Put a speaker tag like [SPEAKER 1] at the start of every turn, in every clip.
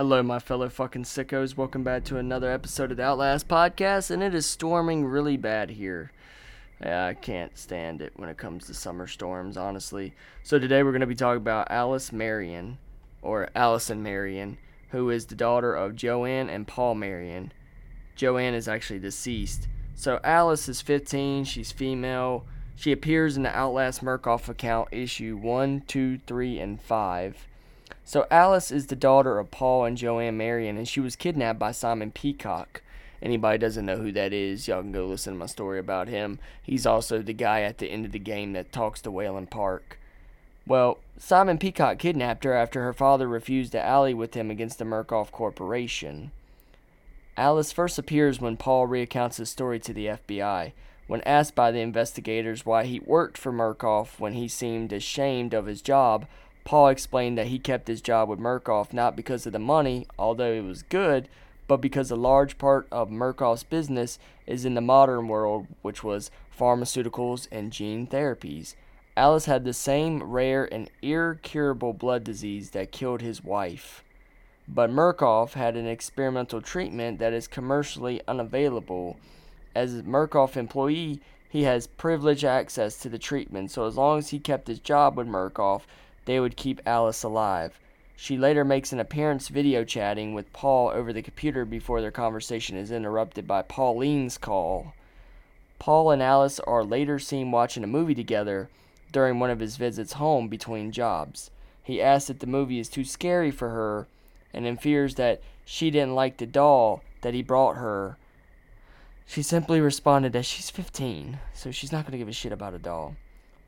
[SPEAKER 1] Hello, my fellow fucking sickos. Welcome back to another episode of the Outlast Podcast, and it is storming really bad here. Yeah, I can't stand it when it comes to summer storms, honestly. So today we're going to be talking about Alice Marion, or Allison Marion, who is the daughter of Joanne and Paul Marion. Joanne is actually deceased. So Alice is 15, she's female. She appears in the Outlast Murkoff account issue 1, 2, 3, and 5. So Alice is the daughter of Paul and Joanne Marion, and she was kidnapped by Simon Peacock. Anybody doesn't know who that is, y'all can go listen to my story about him. He's also the guy at the end of the game that talks to Waylon Park. Well, Simon Peacock kidnapped her after her father refused to ally with him against the Murkoff Corporation. Alice first appears when Paul recounts his story to the FBI. When asked by the investigators why he worked for Murkoff when he seemed ashamed of his job, Paul explained that he kept his job with Murkoff not because of the money, although it was good, but because a large part of Murkoff's business is in the modern world, which was pharmaceuticals and gene therapies. Alice had the same rare and incurable blood disease that killed his wife. But Murkoff had an experimental treatment that is commercially unavailable. As a Murkoff employee, he has privileged access to the treatment, so as long as he kept his job with Murkoff, they would keep Alice alive. She later makes an appearance video chatting with Paul over the computer before their conversation is interrupted by Pauline's call. Paul and Alice are later seen watching a movie together during one of his visits home between jobs. He asks if the movie is too scary for her and in fears that she didn't like the doll that he brought her. She simply responded that she's 15, so she's not going to give a shit about a doll.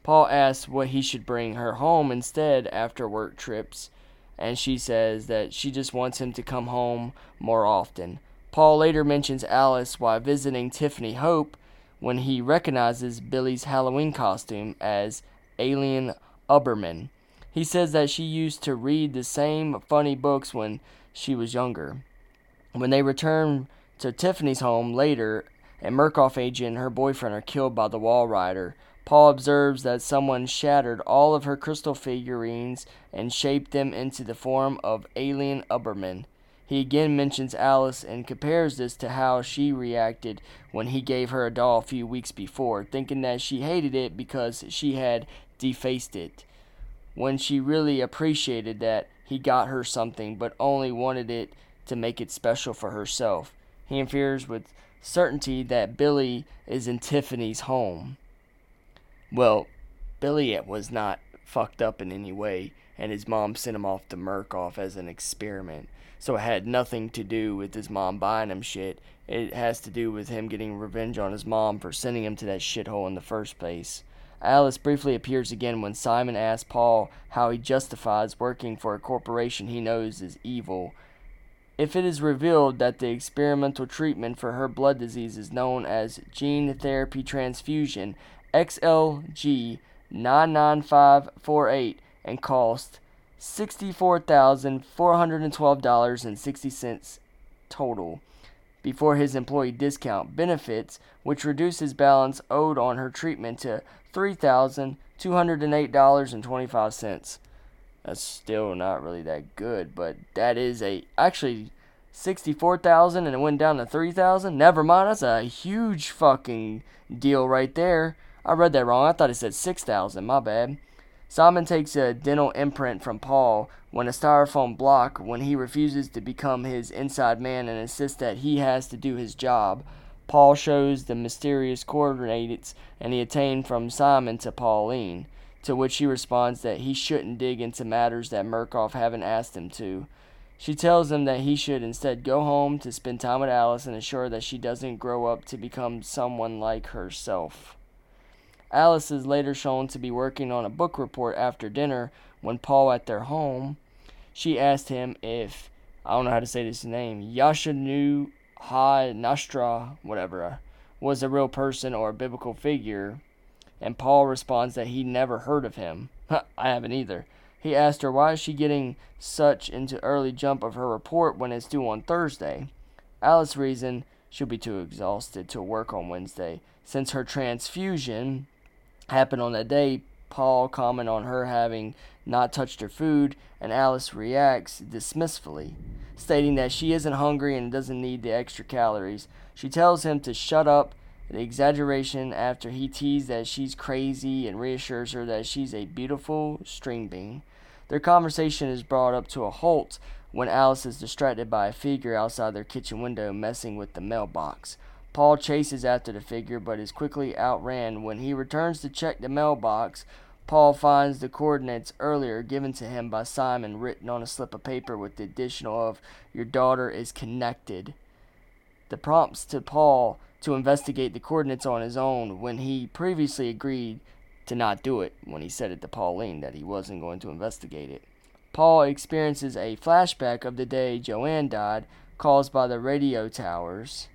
[SPEAKER 1] Paul asks what he should bring her home instead after work trips, and she says that she just wants him to come home more often. Paul later mentions Alice while visiting Tiffany Hope when he recognizes Billy's Halloween costume as Alien Uberman. He says that she used to read the same funny books when she was younger. When they return to Tiffany's home later, a Murkoff agent and her boyfriend are killed by the Walrider. Paul observes that someone shattered all of her crystal figurines and shaped them into the form of alien Uberman. He again mentions Alice and compares this to how she reacted when he gave her a doll a few weeks before, thinking that she hated it because she had defaced it, when she really appreciated that he got her something but only wanted it to make it special for herself. He infers with certainty that Billy is in Tiffany's home. Well, Billy was not fucked up in any way, and his mom sent him off to Murkoff as an experiment. So it had nothing to do with his mom buying him shit. It has to do with him getting revenge on his mom for sending him to that shithole in the first place. Alice briefly appears again when Simon asks Paul how he justifies working for a corporation he knows is evil. If it is revealed that the experimental treatment for her blood disease is known as gene therapy transfusion, XLG 99548 and cost $64,412.60 total before his employee discount benefits, which reduced his balance owed on her treatment to $3,208.25. That's still not really that good, but that is a actually 64,000 and it went down to 3,000. Never mind, that's a huge fucking deal right there. I read that wrong. I thought it said 6,000. My bad. Simon takes a dental imprint from Paul when a styrofoam block when he refuses to become his inside man and insists that he has to do his job. Paul shows the mysterious coordinates and he attained from Simon to Pauline, to which he responds that he shouldn't dig into matters that Murkoff haven't asked him to. She tells him that he should instead go home to spend time with Alice and ensure that she doesn't grow up to become someone like herself. Alice is later shown to be working on a book report after dinner when Paul at their home. She asked him if I don't know how to say this name, Yashanu Ha Nastra, whatever, was a real person or a biblical figure, and Paul responds that he never heard of him. I haven't either. He asked her why is she getting such into early jump of her report when it's due on Thursday. Alice reasoned she'll be too exhausted to work on Wednesday since her transfusion happened on that day. Paul comment on her having not touched her food, and Alice reacts dismissively. stating that she isn't hungry and doesn't need the extra calories. She tells him to shut up, the exaggeration after he teases that she's crazy and reassures her that she's a beautiful string bean. Their conversation is brought up to a halt when Alice is distracted by a figure outside their kitchen window messing with the mailbox. Paul chases after the figure but is quickly outran. When he returns to check the mailbox, Paul finds the coordinates earlier given to him by Simon written on a slip of paper with the additional of your daughter is connected. The prompts to Paul to investigate the coordinates on his own when he previously agreed to not do it when he said it to Pauline that he wasn't going to investigate it. Paul experiences a flashback of the day Joanne died caused by the radio towers.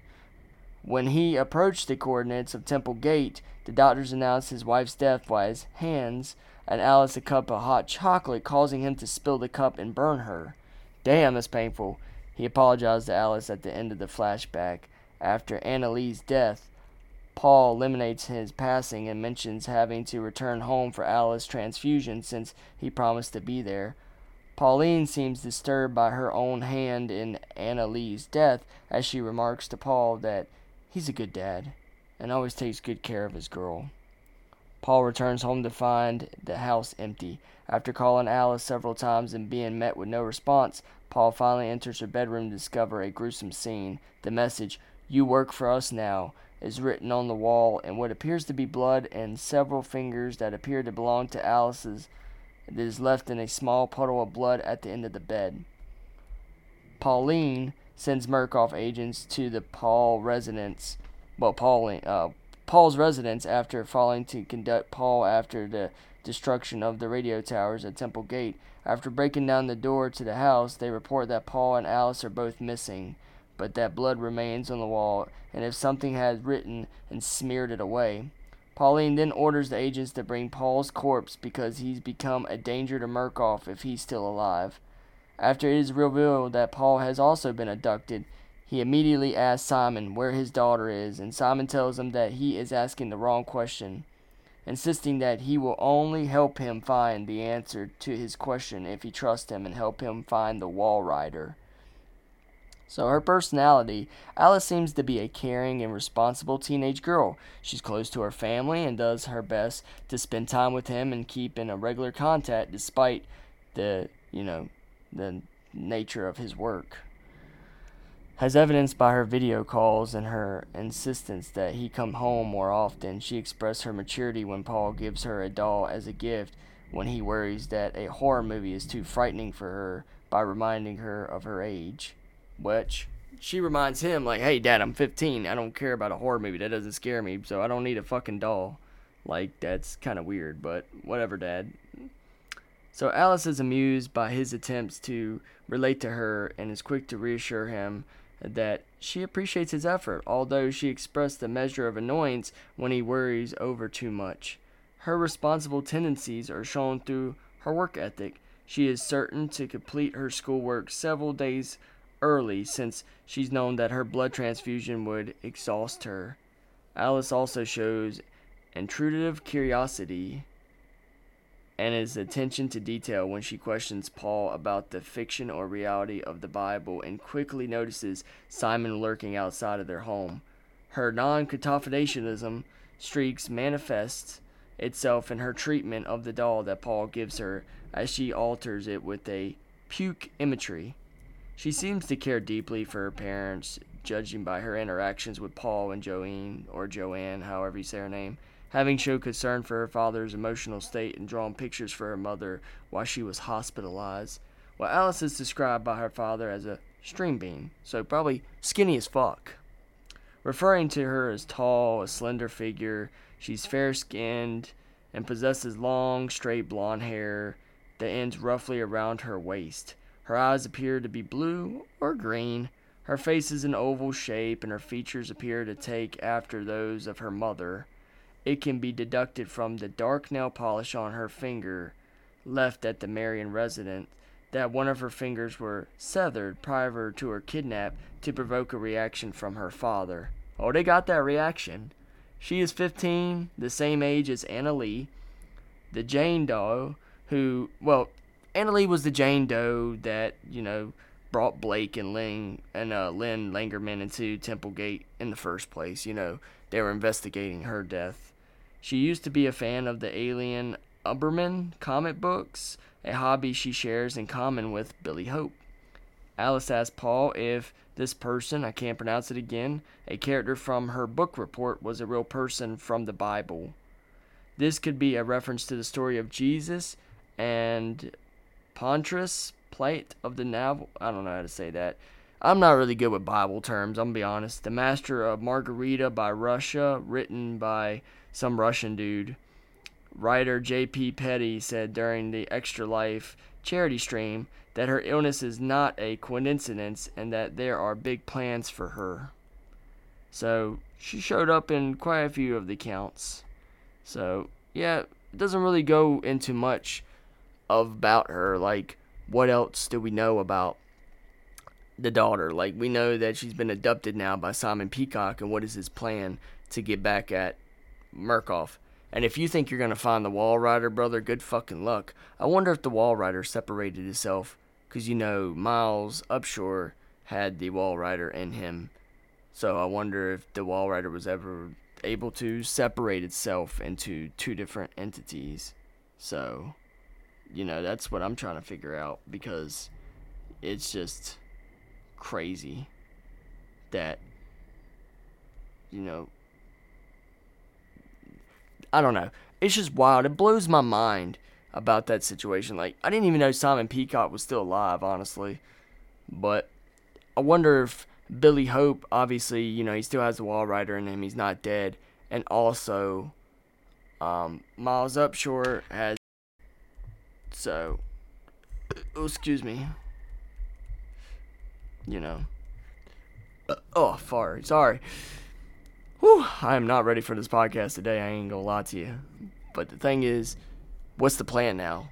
[SPEAKER 1] When he approached the coordinates of Temple Gate, the doctors announced his wife's death by his hands and Alice a cup of hot chocolate, causing him to spill the cup and burn her. Damn, that's painful. He apologized to Alice at the end of the flashback. After Anna Lee's death, Paul eliminates his passing and mentions having to return home for Alice's transfusion since he promised to be there. Pauline seems disturbed by her own hand in Anna Lee's death as she remarks to Paul that he's a good dad and always takes good care of his girl. Paul returns home to find the house empty. After calling Alice several times and being met with no response, Paul finally enters her bedroom to discover a gruesome scene. The message, You work for us now, is written on the wall, and what appears to be blood and several fingers that appear to belong to Alice's it is left in a small puddle of blood at the end of the bed. Pauline sends Murkoff agents to the Paul residence. Well, Pauline, uh, Paul's residence after failing to conduct Paul after the destruction of the radio towers at Temple Gate. After breaking down the door to the house, they report that Paul and Alice are both missing, but that blood remains on the wall, and if something had written and smeared it away. Pauline then orders the agents to bring Paul's corpse because he's become a danger to Murkoff if he's still alive. After it is revealed that Paul has also been abducted, he immediately asks Simon where his daughter is, and Simon tells him that he is asking the wrong question, insisting that he will only help him find the answer to his question if he trusts him and help him find the Walrider. So, her personality Alice seems to be a caring and responsible teenage girl. She's close to her family and does her best to spend time with him and keep in a regular contact despite the, you know, the nature of his work. As evidenced by her video calls and her insistence that he come home more often, she expressed her maturity when Paul gives her a doll as a gift when he worries that a horror movie is too frightening for her by reminding her of her age which she reminds him like, "Hey, Dad, I'm 15. I don't care about a horror movie. That doesn't scare me. So I don't need a fucking doll." Like that's kind of weird, but whatever, Dad. So Alice is amused by his attempts to relate to her and is quick to reassure him that she appreciates his effort, although she expressed a measure of annoyance when he worries over too much. Her responsible tendencies are shown through her work ethic. She is certain to complete her schoolwork several days early since she's known that her blood transfusion would exhaust her. Alice also shows intrusive curiosity and his attention to detail when she questions Paul about the fiction or reality of the Bible and quickly notices Simon lurking outside of their home. Her non cacophonianism streaks manifests itself in her treatment of the doll that Paul gives her as she alters it with a puke imagery. She seems to care deeply for her parents, judging by her interactions with Paul and Joanne, or Joanne, however you say her name, having shown concern for her father's emotional state and drawn pictures for her mother while she was hospitalized. While Alice is described by her father as a string bean, so probably skinny as fuck. Referring to her as tall, a slender figure, she's fair skinned and possesses long, straight blonde hair that ends roughly around her waist. Her eyes appear to be blue or green. Her face is an oval shape, and her features appear to take after those of her mother. It can be deducted from the dark nail polish on her finger left at the Marion residence that one of her fingers were severed prior to her kidnap to provoke a reaction from her father. Oh, they got that reaction. She is 15, the same age as Anna Lee, the Jane Doe, who, well, Anna Lee was the Jane Doe that, you know, brought Blake and Ling and uh, Lynn Langermann into Templegate in the first place. You know, they were investigating her death. She used to be a fan of the alien Uberman comic books, a hobby she shares in common with Billy Hope. Alice asked Paul if this person, I can't pronounce it again, a character from her book report, was a real person from the Bible. This could be a reference to the story of Jesus and Pontius Pilate of the Naval. I don't know how to say that. I'm not really good with Bible terms, I'm gonna be honest. The Master of Margarita by Russia, written by some Russian dude. Writer J.T. Petty said during the Extra Life charity stream that her illness is not a coincidence and that there are big plans for her. So she showed up in quite a few of the counts. So yeah, it doesn't really go into much about her. Like, what else do we know about the daughter? Like, we know that she's been adopted now by Simon Peacock, and what is his plan to get back at Murkoff? And if you think you're gonna find the Walrider, brother, good fucking luck. I wonder if the Walrider separated himself, cause you know Miles Upshur had the Walrider in him. So I wonder if the Wall Rider was ever able to separate itself into two different entities. So, you know, that's what I'm trying to figure out because it's just crazy that you know I don't know. It's just wild. It blows my mind about that situation. Like I didn't even know Simon Peacock was still alive, honestly. But I wonder if Billy Hope, obviously, you know, he still has the Walrider in him. He's not dead. And also, um, Miles Upshur has. So, oh, excuse me. You know. Uh, oh, sorry. Sorry. I am not ready for this podcast today. I ain't gonna lie to you. But the thing is, what's the plan now?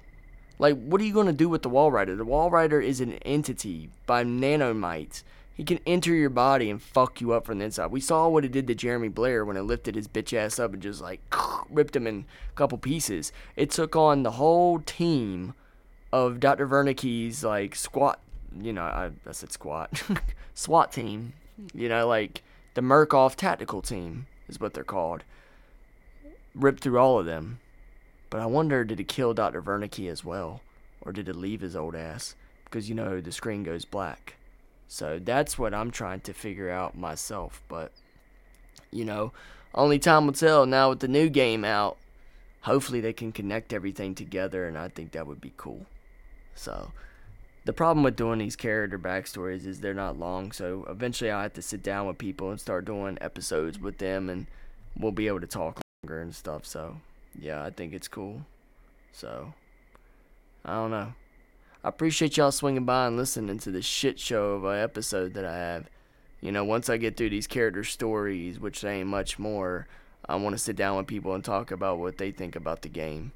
[SPEAKER 1] Like, what are you gonna do with the Walrider? The Walrider is an entity by nanomites. He can enter your body and fuck you up from the inside. We saw what it did to Jeremy Blair when it lifted his bitch ass up and just like ripped him in a couple pieces. It took on the whole team of Dr. Wernicke's like squat, you know, I, I said squat, SWAT team. You know, like the Murkoff tactical team is what they're called. Ripped through all of them. But I wonder, did it kill Dr. Wernicke as well? Or did it leave his old ass? Because, you know, the screen goes black. So that's what I'm trying to figure out myself. But, you know, only time will tell now with the new game out. Hopefully they can connect everything together, and I think that would be cool. So, the problem with doing these character backstories is they're not long, so eventually I'll have to sit down with people and start doing episodes with them, and we'll be able to talk longer and stuff. So, yeah, I think it's cool. So, I don't know. I appreciate y'all swinging by and listening to the shit show of an episode that I have. You know, once I get through these character stories, which ain't much more, I want to sit down with people and talk about what they think about the game.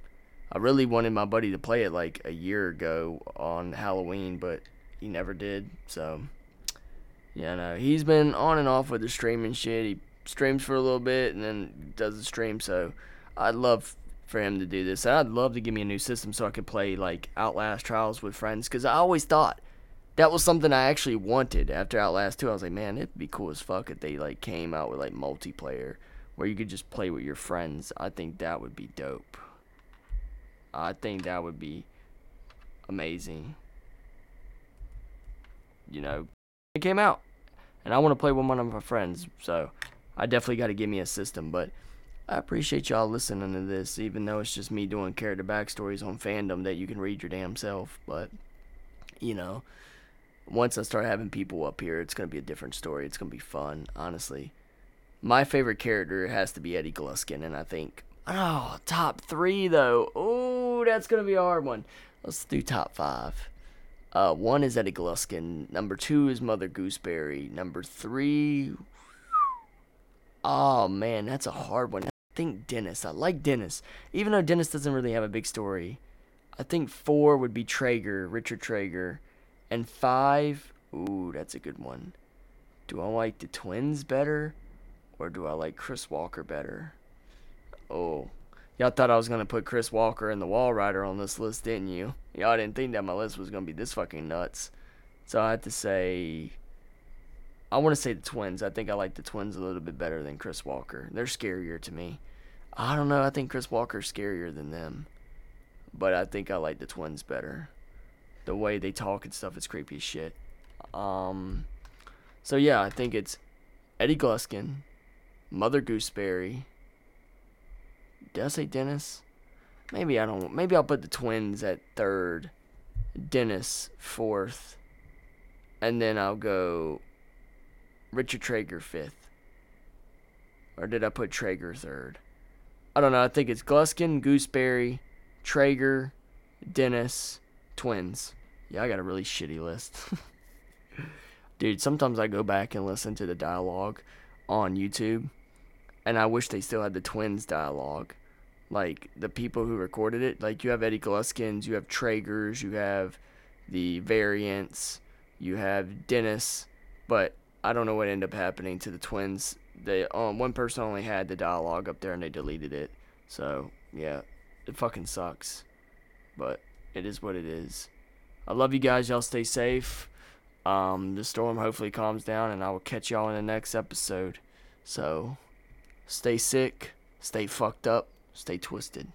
[SPEAKER 1] I really wanted my buddy to play it like a year ago on Halloween, but he never did. So, yeah, no, he's been on and off with the streaming shit. He streams for a little bit and then does the stream. So, I'd love for him to do this. And I'd love to give me a new system so I could play like Outlast Trials with friends because I always thought that was something I actually wanted after Outlast 2. I was like, man, it'd be cool as fuck if they like came out with like multiplayer where you could just play with your friends. I think that would be dope. I think that would be amazing. You know, it came out, and I want to play with one of my friends, so I definitely got to give me a system. But I appreciate y'all listening to this, even though it's just me doing character backstories on fandom that you can read your damn self. But you know, once I start having people up here, it's gonna be a different story. It's gonna be fun, honestly. My favorite character has to be Eddie Gluskin, and I think Oh, top three though. Oh, that's gonna be a hard one. Let's do top five. Uh, one is Eddie Gluskin. Number two is Mother Gooseberry. Number three. Oh man, that's a hard one. I think Dennis. I like Dennis, even though Dennis doesn't really have a big story. I think four would be Traeger, Richard Traeger, and five. Ooh, that's a good one. Do I like the twins better, or do I like Chris Walker better? Oh, y'all thought I was gonna put Chris Walker and the Walrider on this list, didn't you? Y'all didn't think that my list was gonna be this fucking nuts. So I have to say, I want to say the Twins. I think I like the Twins a little bit better than Chris Walker. They're scarier to me. I don't know. I think Chris Walker's scarier than them, but I think I like the Twins better. The way they talk and stuff is creepy as shit. Um, so yeah, I think it's Eddie Gluskin, Mother Gooseberry. Did I say Dennis? Maybe I don't. Maybe I'll put the Twins at third, Dennis fourth, and then I'll go Richard Traeger fifth. Or did I put Traeger third? I don't know. I think it's Gluskin, Gooseberry, Traeger, Dennis, Twins. Yeah, I got a really shitty list. Dude, sometimes I go back and listen to the dialogue on YouTube, and I wish they still had the Twins dialogue. Like the people who recorded it, like you have Eddie Gluskins, you have Traegers, you have the variants, you have Dennis, but I don't know what ended up happening to the Twins. They um one person only had the dialogue up there and they deleted it. So yeah, it fucking sucks, but it is what it is. I love you guys. Y'all stay safe. Um, the storm hopefully calms down, and I will catch y'all in the next episode. So, stay sick, stay fucked up, stay twisted.